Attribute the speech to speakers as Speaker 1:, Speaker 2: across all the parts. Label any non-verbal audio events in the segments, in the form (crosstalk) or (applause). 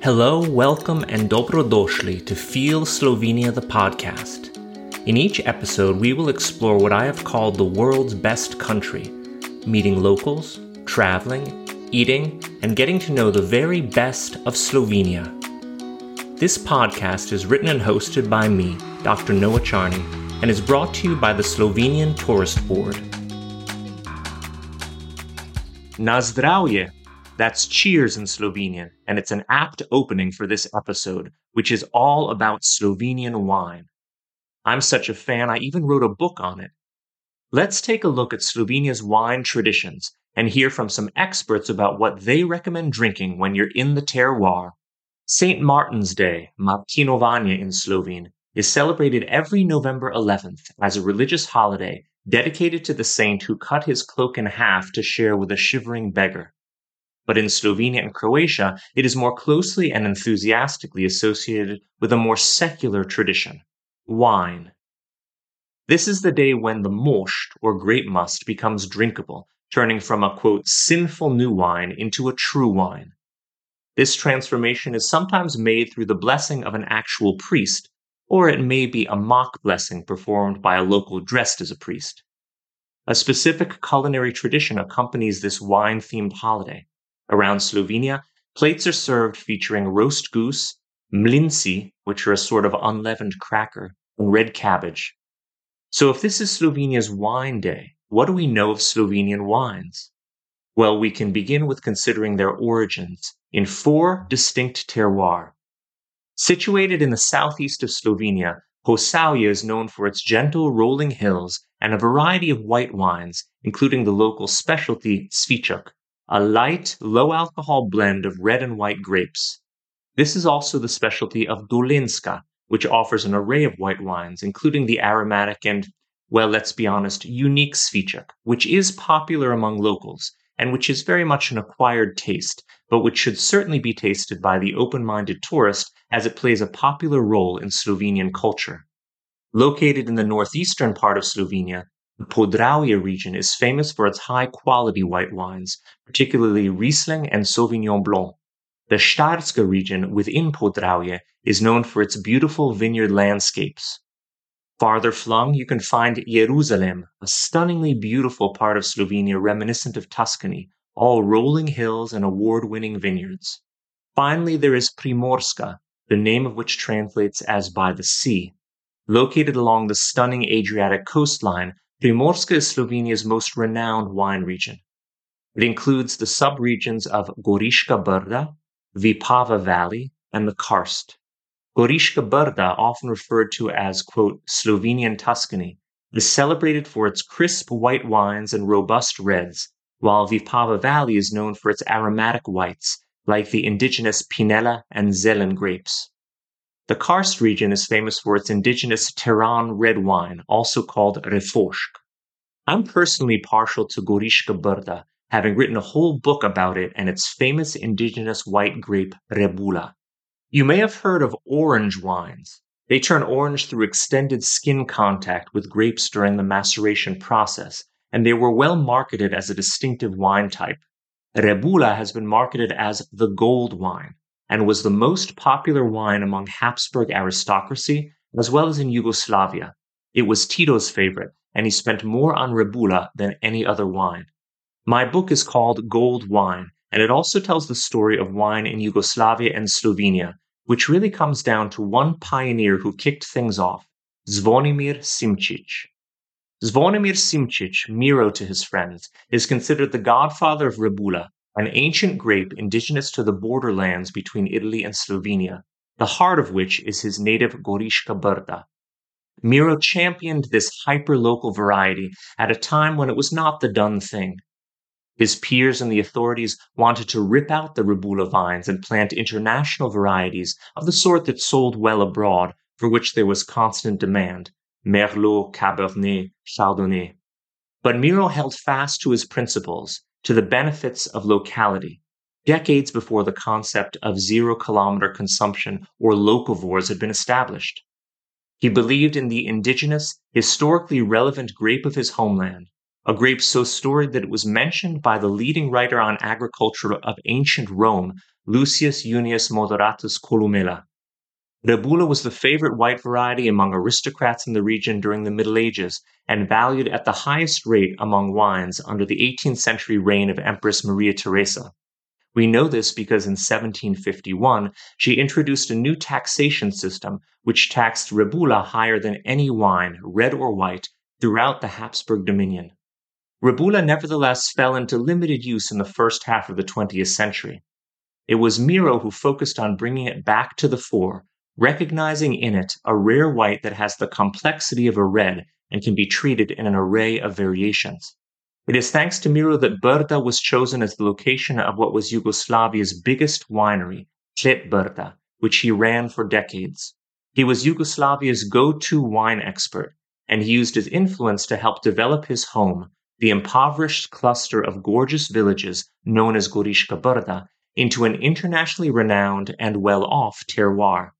Speaker 1: Hello, welcome, and dobrodošli to Feel Slovenia the podcast. In each episode, we will explore what I have called the world's best country, meeting locals, traveling, eating, and getting to know the very best of Slovenia. This podcast is written and hosted by me, Dr. Noah Charney, and is brought to you by the Slovenian Tourist Board. Na zdravje! That's cheers in Slovenian, and it's an apt opening for this episode, which is all about Slovenian wine. I'm such a fan, I even wrote a book on it. Let's take a look at Slovenia's wine traditions and hear from some experts about what they recommend drinking when you're in the terroir. St. Martin's Day, Martinovanje in Slovene, is celebrated every November 11th as a religious holiday dedicated to the saint who cut his cloak in half to share with a shivering beggar but in Slovenia and Croatia, it is more closely and enthusiastically associated with a more secular tradition wine. This is the day when the mošt, or grape must, becomes drinkable, turning from a quote, sinful new wine into a true wine. This transformation is sometimes made through the blessing of an actual priest, or it may be a mock blessing performed by a local dressed as a priest. A specific culinary tradition accompanies this wine themed holiday. Around Slovenia, plates are served featuring roast goose, mlinci, which are a sort of unleavened cracker, and red cabbage. So if this is Slovenia's wine day, what do we know of Slovenian wines? Well, we can begin with considering their origins in four distinct terroirs. Situated in the southeast of Slovenia, Posavje is known for its gentle rolling hills and a variety of white wines, including the local specialty Cviček, a light, low alcohol blend of red and white grapes. This is also the specialty of Dolenjska, which offers an array of white wines, including the aromatic and, well, let's be honest, unique Cviček, which is popular among locals and which is very much an acquired taste, but which should certainly be tasted by the open minded tourist as it plays a popular role in Slovenian culture. Located in the northeastern part of Slovenia, the Podravje region is famous for its high quality white wines, particularly Riesling and Sauvignon Blanc. The Štajerska region within Podravje is known for its beautiful vineyard landscapes. Farther flung, you can find Jerusalem, a stunningly beautiful part of Slovenia reminiscent of Tuscany, all rolling hills and award winning vineyards. Finally, there is Primorska, the name of which translates as by the sea. Located along the stunning Adriatic coastline, Primorska is Slovenia's most renowned wine region. It includes the subregions of Goriška Brda, Vipava Valley, and the Karst. Goriška Brda, often referred to as, quote, Slovenian Tuscany, is celebrated for its crisp white wines and robust reds, while Vipava Valley is known for its aromatic whites, like the indigenous Pinella and Zelen grapes. The Karst region is famous for its indigenous Teran red wine, also called Refošk. I'm personally partial to Goriška Brda, having written a whole book about it and its famous indigenous white grape Rebula. You may have heard of orange wines. They turn orange through extended skin contact with grapes during the maceration process, and they were well marketed as a distinctive wine type. Rebula has been marketed as the gold wine, and was the most popular wine among Habsburg aristocracy as well as in Yugoslavia. It was Tito's favorite, and he spent more on Rebula than any other wine. My book is called Gold Wine, and it also tells the story of wine in Yugoslavia and Slovenia, which really comes down to one pioneer who kicked things off, Zvonimir Simčič. Zvonimir Simčič, Miro to his friends, is considered the godfather of Rebula an ancient grape indigenous to the borderlands between Italy and Slovenia, the heart of which is his native Goriška Brda. Miro championed this hyper-local variety at a time when it was not the done thing. His peers and the authorities wanted to rip out the Rebula vines and plant international varieties of the sort that sold well abroad, for which there was constant demand Merlot, Cabernet, Chardonnay. But Miro held fast to his principles to the benefits of locality, decades before the concept of zero kilometer consumption or locavores had been established. He believed in the indigenous, historically relevant grape of his homeland, a grape so storied that it was mentioned by the leading writer on agriculture of ancient Rome, Lucius Junius Moderatus Columella. Rebula was the favorite white variety among aristocrats in the region during the Middle Ages and valued at the highest rate among wines under the 18th century reign of Empress Maria Theresa. We know this because in 1751 she introduced a new taxation system which taxed Rebula higher than any wine, red or white, throughout the Habsburg dominion. Rebula nevertheless fell into limited use in the first half of the 20th century. It was Miro who focused on bringing it back to the fore recognizing in it a rare white that has the complexity of a red and can be treated in an array of variations. It is thanks to Miro that Brda was chosen as the location of what was Yugoslavia's biggest winery, Klet Brda, which he ran for decades. He was Yugoslavia's go-to wine expert, and he used his influence to help develop his home, the impoverished cluster of gorgeous villages known as Goriška Brda, into an internationally renowned and well-off terroir.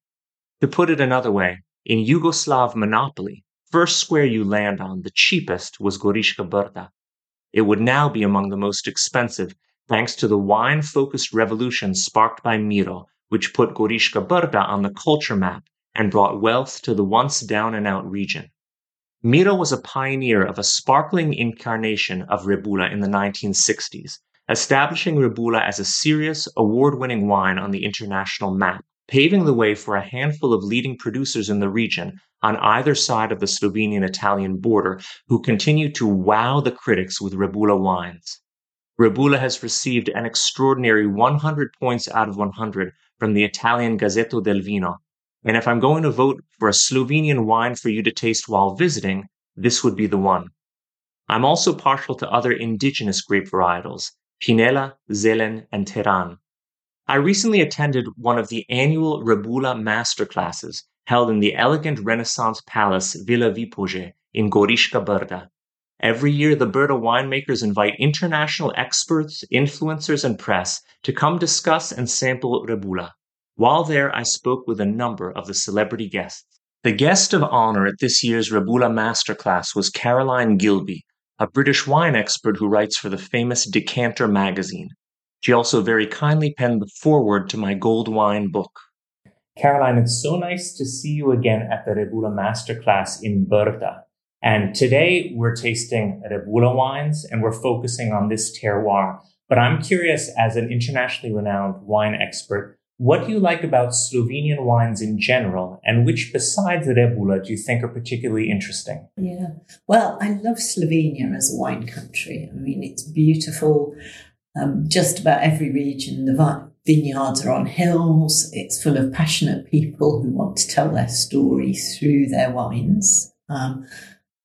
Speaker 1: To put it another way, in Yugoslav monopoly, first square you land on, the cheapest was Goriška Brda. It would now be among the most expensive, thanks to the wine-focused revolution sparked by Miro, which put Goriška Brda on the culture map and brought wealth to the once down-and-out region. Miro was a pioneer of a sparkling incarnation of Rebula in the 1960s, establishing Rebula as a serious, award-winning wine on the international map paving the way for a handful of leading producers in the region on either side of the Slovenian Italian border who continue to wow the critics with Rebula wines. Rebula has received an extraordinary 100 points out of 100 from the Italian Gazzetto del Vino. And if I'm going to vote for a Slovenian wine for you to taste while visiting, this would be the one. I'm also partial to other indigenous grape varietals, Pinella, Zelen, and Teran. I recently attended one of the annual Rebula masterclasses held in the elegant Renaissance Palace Villa Vipolže in Goriška Brda. Every year, the Brda winemakers invite international experts, influencers, and press to come discuss and sample Rebula. While there, I spoke with a number of the celebrity guests. The guest of honor at this year's Rebula Masterclass was Caroline Gilby, a British wine expert who writes for the famous Decanter magazine. She also very kindly penned the foreword to my gold wine book. Caroline, it's so nice to see you again at the Rebula Masterclass in Brda. And today we're tasting Rebula wines and we're focusing on this terroir. But I'm curious, as an internationally renowned wine expert, what do you like about Slovenian wines in general, and which besides Rebula do you think are particularly interesting?
Speaker 2: Yeah, well, I love Slovenia as a wine country. I mean, it's beautiful um, just about every region, the vineyards are on hills. It's full of passionate people who want to tell their story through their wines. Um,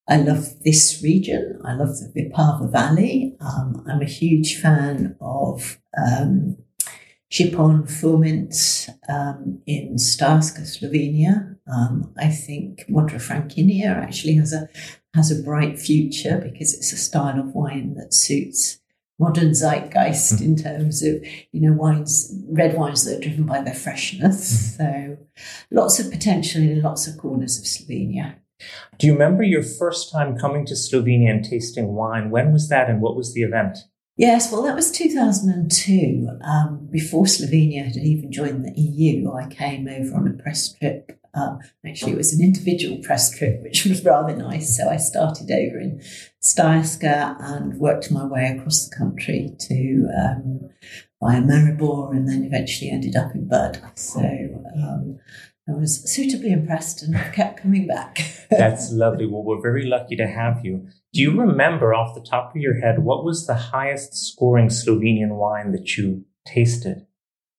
Speaker 2: I love this region. I love the Vipava Valley. Um, I'm a huge fan of um, Šipon Furmint um, in Štajerska, Slovenia. Um, I think Modra Frankinja actually has a has a bright future because it's a style of wine that suits modern zeitgeist mm. in terms of you know wines red wines that are driven by their freshness mm. so lots of potential in lots of corners of slovenia
Speaker 1: do you remember your first time coming to slovenia and tasting wine when was that and what was the event
Speaker 2: Yes, well, that was 2002. Um, before Slovenia had even joined the EU, I came over on a press trip um, actually, it was an individual press trip, which was rather nice. So I started over in Štajerska and worked my way across the country to um, via Maribor and then eventually ended up in Bud. So um, I was suitably impressed and kept coming back. (laughs)
Speaker 1: That's lovely. Well, we're very lucky to have you. Do you remember off the top of your head what was the highest scoring Slovenian wine that you tasted?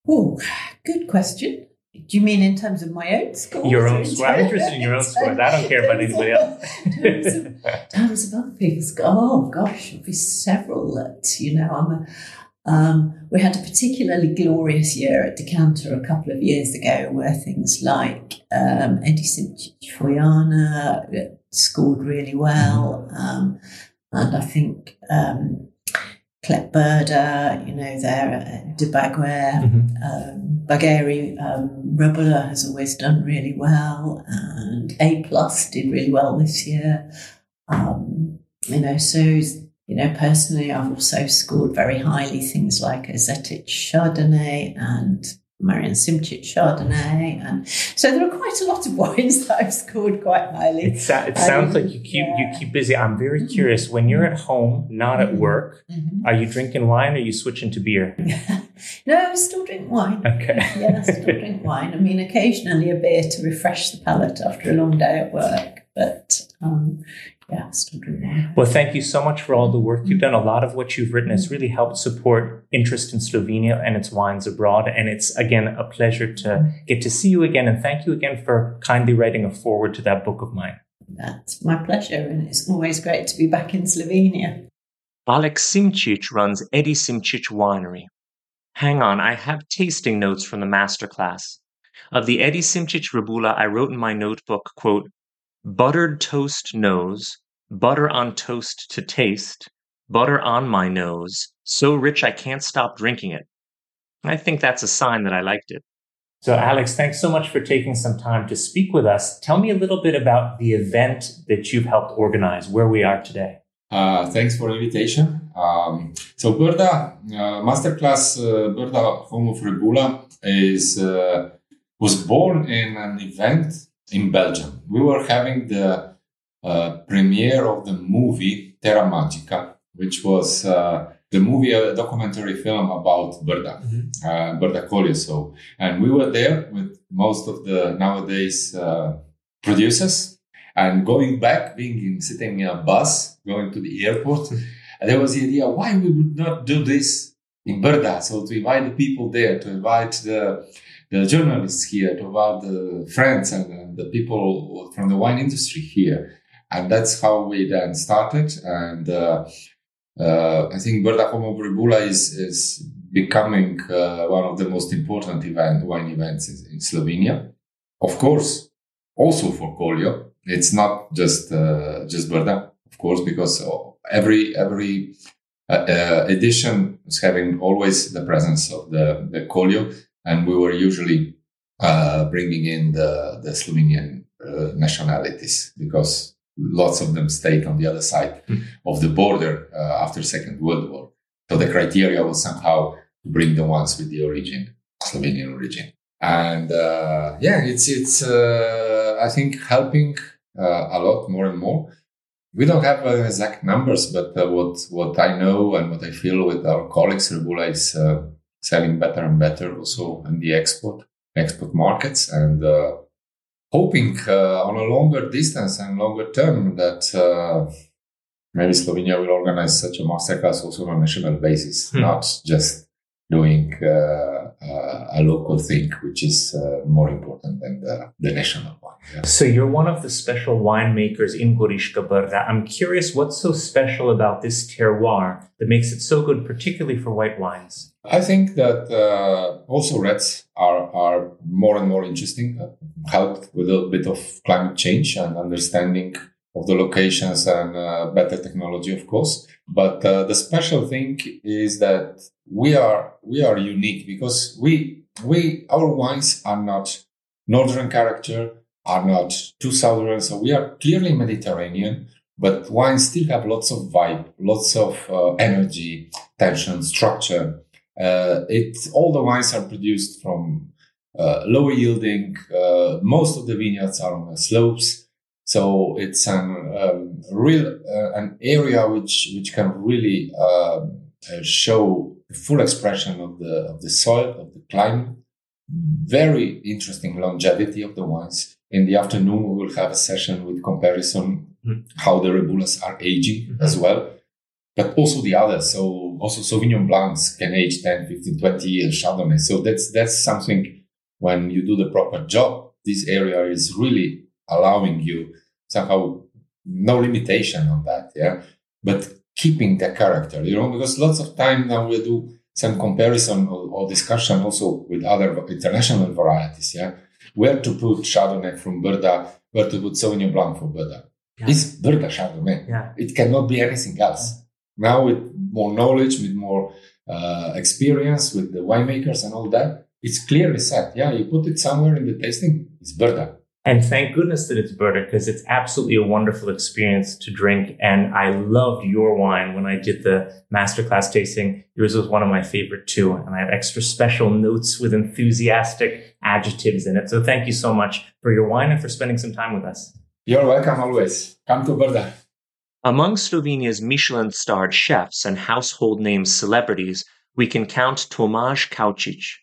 Speaker 2: Oh, good question. Do you mean in terms of my own scores?
Speaker 1: Your own score. I'm interested in your own scores. I don't care about anybody else.
Speaker 2: terms, of, terms of other people's scores. Oh gosh, there'll be several that you know. I'm a, um, we had a particularly glorious year at Decanter a couple of years ago, where things like um, Edison Foyana scored really well, mm-hmm. um, and I think um, Klet Brda, you know, there at De Baguer, mm-hmm. um, Bagueri um, has always done really well, and A Plus did really well this year. Um, you know, so you know, personally, I've also scored very highly things like a Zetich Chardonnay and Marjan Simčič Chardonnay, and so there are quite a lot of (laughs) wines that I've scored quite highly.
Speaker 1: It, it sounds um, like you keep yeah. you keep busy. I'm very mm-hmm. curious. When you're at home, not at mm-hmm. work, mm-hmm. are you drinking wine or are you switching to beer? (laughs)
Speaker 2: no, I still drink wine.
Speaker 1: Okay. (laughs)
Speaker 2: yeah, I still drink wine. I mean, occasionally a beer to refresh the palate after a long day at work, but um, yeah, still
Speaker 1: Well, thank you so much for all the work you've mm-hmm. done. A lot of what you've written has really helped support interest in Slovenia and its wines abroad. And it's again a pleasure to mm-hmm. get to see you again. And thank you again for kindly writing a forward to that book of mine.
Speaker 2: That's my pleasure. And it's always great to be back in Slovenia.
Speaker 1: Aleks Simčič runs Edi Simčič Winery. Hang on, I have tasting notes from the masterclass. Of the Edi Simčič Rebula, I wrote in my notebook, quote, Buttered toast nose, butter on toast to taste, butter on my nose, so rich I can't stop drinking it. I think that's a sign that I liked it. So, Aleks, thanks so much for taking some time to speak with us. Tell me a little bit about the event that you've helped organize, where we are today.
Speaker 3: Uh, thanks for the invitation. Um, so, Brda uh, Masterclass uh, Brda Home of Rebula is uh, was born in an event in Belgium. We were having the uh, premiere of the movie Terra Magica, which was uh, the movie, a documentary film about Brda, mm-hmm. uh, Brda Collio. So, and we were there with most of the nowadays uh, producers. And going back, being in, sitting in a bus, going to the airport, and there was the idea why we would not do this in Brda. So to invite the people there, to invite the the journalists here, to invite the friends and, and the people from the wine industry here. And that's how we then started. And uh, uh, I think Brda Home of Rebula is, is becoming uh, one of the most important event, wine events in, in, Slovenia. Of course, also for Collio. It's not just uh, just Brda, of course, because every every uh, uh, edition is having always the presence of the the and we were usually bringing in the the Slovenian nationalities because lots of them stayed on the other side mm. of the border uh, after Second World War. So the criteria was somehow to bring the ones with the origin, Slovenian origin. And uh, yeah, it's it's uh, I think helping uh, a lot more and more. We don't have uh, exact numbers, but uh, what what I know and what I feel with our colleagues, Rebula is selling better and better also in the export export markets and hoping uh, on a longer distance and longer term that uh, maybe Slovenia will organize such a masterclass also on a national basis, hmm. not just doing uh, uh, a local thing, which is uh, more important than the, the national one.
Speaker 1: Yeah. So you're one of the special winemakers in Goriška Brda. I'm curious, what's so special about this terroir that makes it so good, particularly for white wines?
Speaker 3: I think that uh, also reds are, are more and more interesting, uh, helped with a little bit of climate change and understanding of the locations and uh, better technology, of course. But uh, the special thing is that we are we are unique because we we our wines are not northern character, are not too southern, so we are clearly Mediterranean. But wines still have lots of vibe, lots of uh, energy, tension, structure. Uh, it all the wines are produced from uh, lower yielding. Uh, most of the vineyards are on the slopes so it's an um, real uh, an area which which can really um, uh, show the full expression of the of the soil of the climate. Very interesting longevity of the wines. In the afternoon, we will have a session with comparison mm-hmm. how the rebulas are aging mm-hmm. as well, but also the others. So also Sauvignon Blancs can age 10, 15, 20 years, Chardonnay. So that's that's something when you do the proper job. This area is really allowing you somehow no limitation on that. Yeah. But keeping the character, you know, because lots of time now we do some comparison or, or discussion also with other international varieties. Yeah. Where to put Chardonnay from Brda, where to put Sauvignon Blanc from Brda. Yeah. It's Brda Chardonnay. Yeah. It cannot be anything else. Now with more knowledge, with more uh, experience with the winemakers and all that, it's clearly said. Yeah, you put it somewhere in the tasting, it's Brda.
Speaker 1: And thank goodness that it's Brda because it's absolutely a wonderful experience to drink. And I loved your wine when I did the masterclass tasting. Yours was one of my favorite too. And I have extra special notes with enthusiastic adjectives in it. So thank you so much for your wine and for spending some time with us.
Speaker 3: You're welcome always. Come to Brda.
Speaker 1: Among Slovenia's Michelin starred chefs and household name celebrities, we can count Tomaž Kavčič.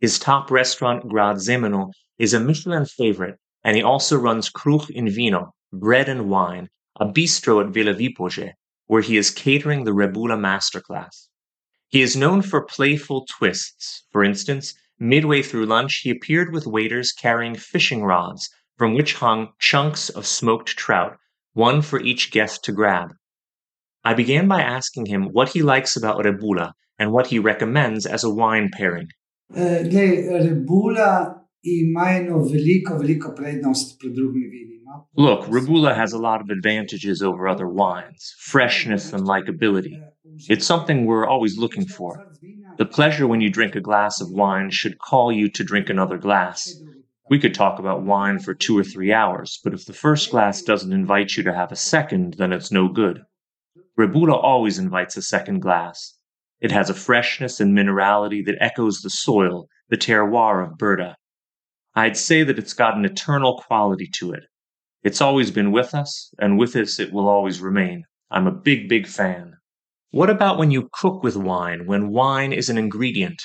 Speaker 1: His top restaurant, Grad Zemono, is a Michelin favorite and he also runs Kruh in Vino, Bread and Wine, a bistro at Villa Vipolže, where he is catering the Rebula Masterclass. He is known for playful twists. For instance, midway through lunch, he appeared with waiters carrying fishing rods from which hung chunks of smoked trout, one for each guest to grab. I began by asking him what he likes about Rebula and what he recommends as a wine pairing.
Speaker 4: Uh, Rebula
Speaker 1: Look, Rebula has a lot of advantages over other wines freshness and likability. It's something we're always looking for. The pleasure when you drink a glass of wine should call you to drink another glass. We could talk about wine for two or three hours, but if the first glass doesn't invite you to have a second, then it's no good. Rebula always invites a second glass. It has a freshness and minerality that echoes the soil, the terroir of Brda. I'd say that it's got an eternal quality to it. It's always been with us, and with us it will always remain. I'm a big, big fan. What about when you cook with wine, when wine is an ingredient?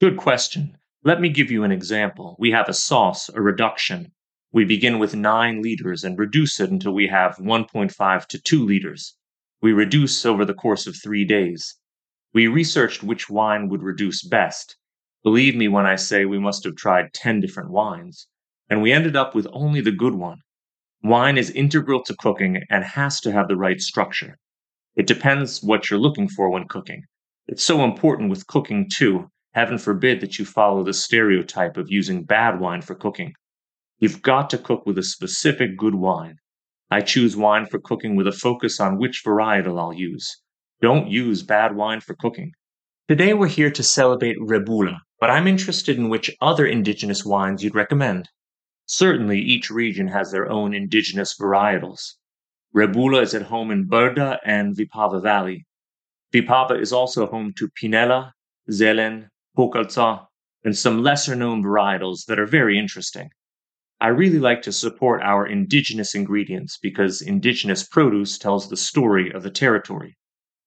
Speaker 1: Good question. Let me give you an example. We have a sauce, a reduction. We begin with 9 liters and reduce it until we have 1.5 to 2 liters. We reduce over the course of three days. We researched which wine would reduce best, Believe me when I say we must have tried 10 different wines, and we ended up with only the good one. Wine is integral to cooking and has to have the right structure. It depends what you're looking for when cooking. It's so important with cooking too. Heaven forbid that you follow the stereotype of using bad wine for cooking. You've got to cook with a specific good wine. I choose wine for cooking with a focus on which varietal I'll use. Don't use bad wine for cooking. Today we're here to celebrate Rebula, but I'm interested in which other indigenous wines you'd recommend. Certainly, each region has their own indigenous varietals. Rebula is at home in Brda and Vipava Valley. Vipava is also home to Pinella, Zelen, Pokalca, and some lesser known varietals that are very interesting. I really like to support our indigenous ingredients because indigenous produce tells the story of the territory.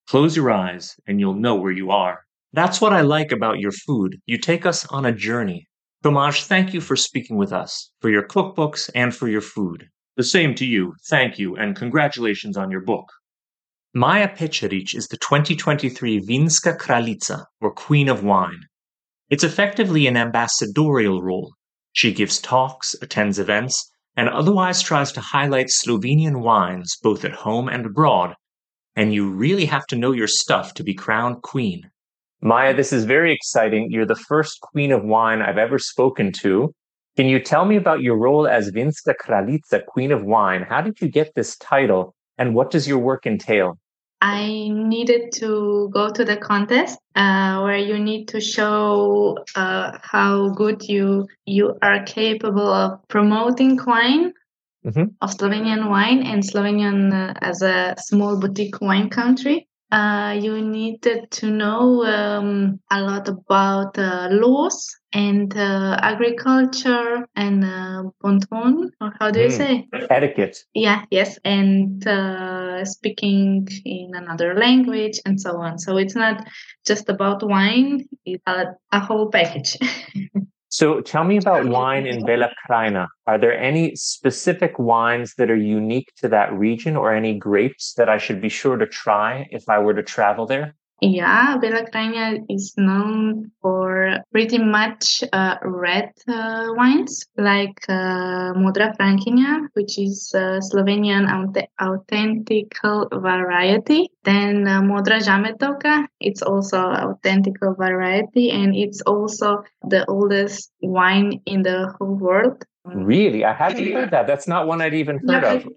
Speaker 1: Close your eyes and you'll know where you are. That's what I like about your food. You take us on a journey. Tomaž, thank you for speaking with us, for your cookbooks, and for your food. The same to you. Thank you, and congratulations on your book. Maja Pečarič is the 2023 Vinska Kraljica, or Queen of Wine. It's effectively an ambassadorial role. She gives talks, attends events, and otherwise tries to highlight Slovenian wines both at home and abroad. And you really have to know your stuff to be crowned queen. Maja, this is very exciting. You're the first queen of wine I've ever spoken to. Can you tell me about your role as Vinska Kraljica, Queen of Wine? How did you get this title and what does your work entail?
Speaker 5: I needed to go to the contest uh, where you need to show uh, how good you you are capable of promoting wine mm-hmm. of Slovenian wine and Slovenian uh, as a small boutique wine country uh, you needed to know um, a lot about uh, laws and uh, agriculture and uh, bonton, or how do you mm. say?
Speaker 1: Etiquette.
Speaker 5: Yeah, yes, and uh, speaking in another language and so on. So it's not just about wine, it's a, a whole package. (laughs)
Speaker 1: So tell me about wine in Bela Krajina. Are there any specific wines that are unique to that region or any grapes that I should be sure to try if I were to travel there?
Speaker 5: Yeah, Bela Krajina is known for pretty much uh, red uh, wines like uh, Modra Frankinja, which is Slovenian authentic variety. Then uh, Modra Žametovka, it's also authentic variety, and it's also the oldest wine in the whole world.
Speaker 1: Really, I hadn't heard that. That's not one I'd even heard yeah, of.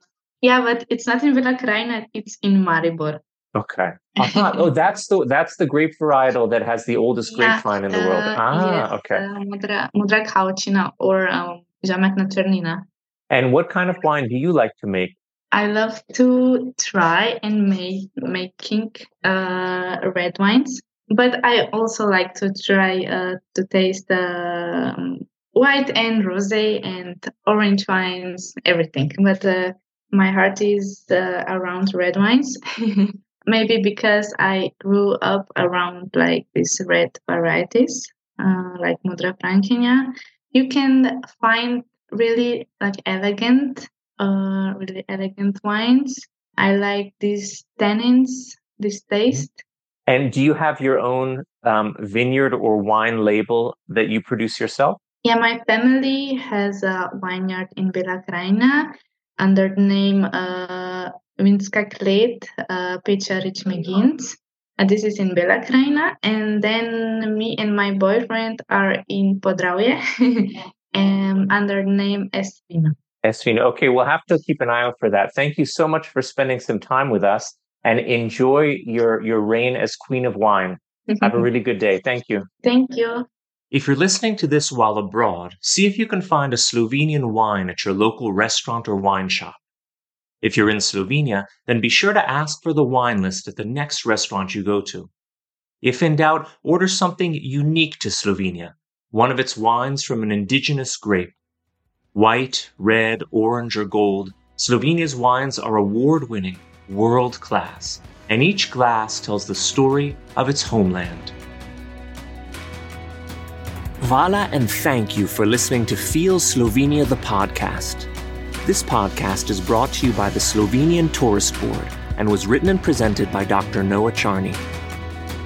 Speaker 5: Yeah, but it's not in Bela Krajina; it's in Maribor.
Speaker 1: Okay. (laughs) Uh-huh. oh, that's the that's the grape varietal that has the oldest
Speaker 5: yeah,
Speaker 1: grapevine in the world.
Speaker 5: Uh,
Speaker 1: ah,
Speaker 5: yes,
Speaker 1: okay.
Speaker 5: Uh, Modra, Modra Kavčina or um, Žametna Črnina.
Speaker 1: And what kind of wine do you like to make?
Speaker 5: I love to try and make making uh, red wines, but I also like to try uh, to taste um, white and rosé and orange wines, everything. But uh, my heart is uh, around red wines. (laughs) Maybe because I grew up around like these red varieties, uh, like Modra Frankinja. You can find really like elegant, uh, really elegant wines. I like these tannins, this taste.
Speaker 1: And do you have your own um, vineyard or wine label that you produce yourself?
Speaker 5: Yeah, my family has a vineyard in Bela Krajina under the name uh, Vinska Klet uh, Rich Megins. Uh, this is in Bela Krajina. And then me and my boyfriend are in Podravje (laughs) um, under the name Esvina.
Speaker 1: Esvina. Okay, we'll have to keep an eye out for that. Thank you so much for spending some time with us and enjoy your, your reign as Queen of Wine. Have a (laughs) really good day. Thank you.
Speaker 5: Thank you.
Speaker 1: If you're listening to this while abroad, see if you can find a Slovenian wine at your local restaurant or wine shop. If you're in Slovenia, then be sure to ask for the wine list at the next restaurant you go to. If in doubt, order something unique to Slovenia, one of its wines from an indigenous grape. White, red, orange, or gold, Slovenia's wines are award winning, world class, and each glass tells the story of its homeland. Vala and thank you for listening to Feel Slovenia the podcast. This podcast is brought to you by the Slovenian Tourist Board and was written and presented by Dr. Noah Charney.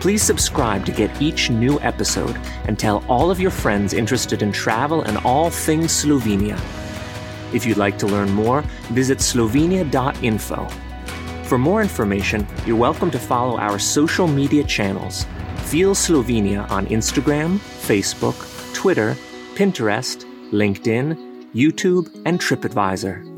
Speaker 1: Please subscribe to get each new episode and tell all of your friends interested in travel and all things Slovenia. If you'd like to learn more, visit slovenia.info. For more information, you're welcome to follow our social media channels Feel Slovenia on Instagram, Facebook, Twitter, Pinterest, LinkedIn, YouTube, and TripAdvisor.